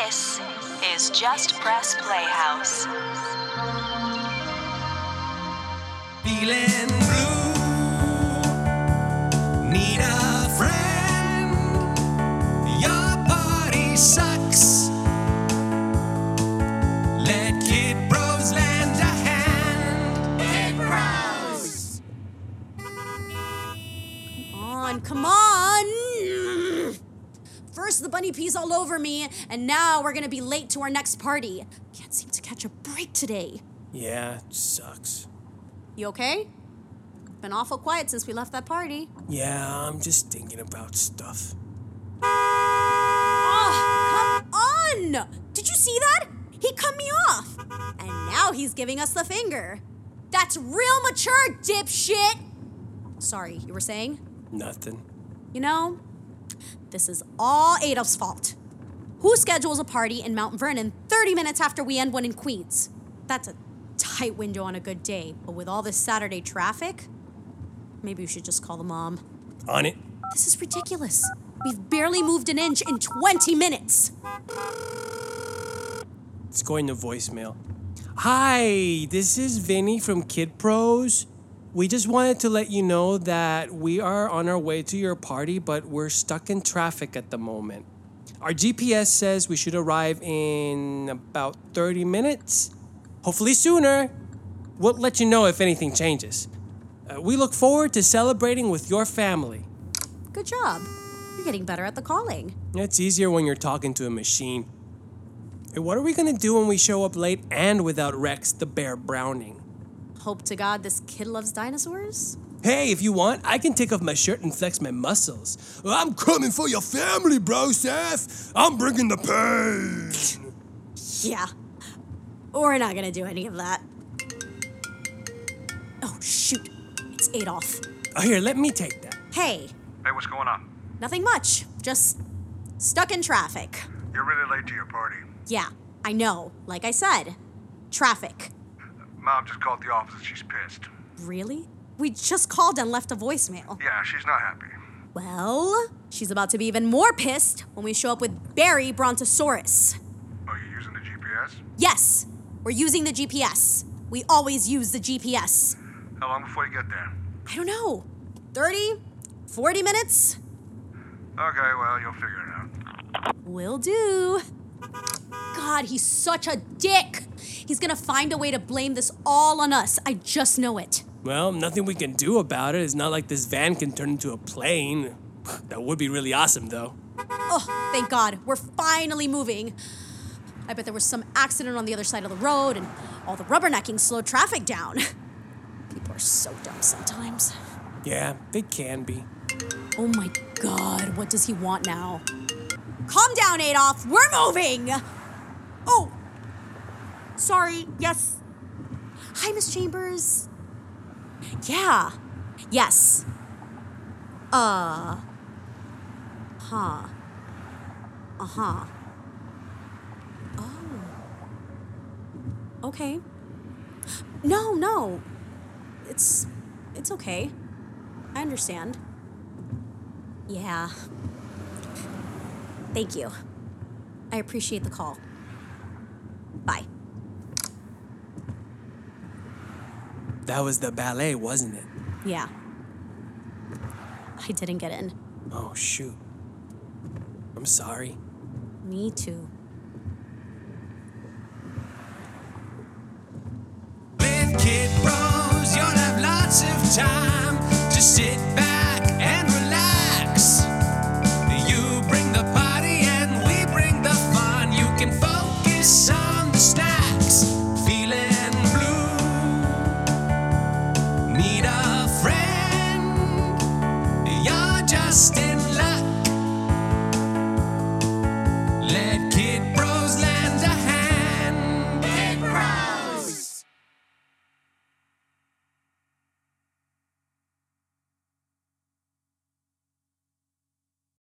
This is Just Press Playhouse. Feeling blue, need a friend. Your party sucks. Let Kid Pros lend a hand. Kid Pros. on, come on! First, the bunny pees all over me, and now we're gonna be late to our next party. Can't seem to catch a break today. Yeah, it sucks. You okay? Been awful quiet since we left that party. Yeah, I'm just thinking about stuff. Oh, come on! Did you see that? He cut me off! And now he's giving us the finger. That's real mature, dipshit! Sorry, you were saying? Nothing. You know, this is all Adolf's fault. Who schedules a party in Mount Vernon 30 minutes after we end one in Queens? That's a tight window on a good day, but with all this Saturday traffic, maybe we should just call the mom. On it. This is ridiculous. We've barely moved an inch in 20 minutes. It's going to voicemail. Hi, this is Vinny from Kid Pros. We just wanted to let you know that we are on our way to your party, but we're stuck in traffic at the moment. Our GPS says we should arrive in about 30 minutes. Hopefully sooner. We'll let you know if anything changes. Uh, we look forward to celebrating with your family. Good job. You're getting better at the calling. It's easier when you're talking to a machine. Hey, what are we gonna do when we show up late and without Rex the Bear Browning? Hope to God this kid loves dinosaurs. Hey, if you want, I can take off my shirt and flex my muscles. I'm coming for your family, bro, Seth. I'm bringing the pain. Yeah. We're not gonna do any of that. Oh, shoot. It's Adolf. Oh, here, let me take that. Hey, Hey, what's going on? nothing much. Just stuck in traffic. You're really late to your party. Yeah, I know. Like I said, traffic. Mom just called the office and she's pissed. Really? We just called and left a voicemail. Yeah, she's not happy. Well, she's about to be even more pissed when we show up with Barry Brontosaurus. Are you using the GPS? Yes, we're using the GPS. We always use the GPS. How long before you get there? I don't know. 30? 40 minutes? Okay, well, you'll figure it out. Will do. God, he's such a dick. He's gonna find a way to blame this all on us. I just know it. Well, nothing we can do about it. It's not like this van can turn into a plane. That would be really awesome, though. Oh, thank God. We're finally moving. I bet there was some accident on the other side of the road and all the rubbernecking slowed traffic down. People are so dumb sometimes. Yeah, they can be. Oh my God, what does he want now? Calm down, Adolf. We're moving. Oh, sorry. Yes. Hi, Miss Chambers. Yeah. Yes. Uh. Huh. Uh huh. Oh. Okay. No, no. It's. It's okay. I understand. Yeah. Thank you. I appreciate the call. That was the ballet, wasn't it? Yeah. I didn't get in. Oh, shoot. I'm sorry. Me too. justice.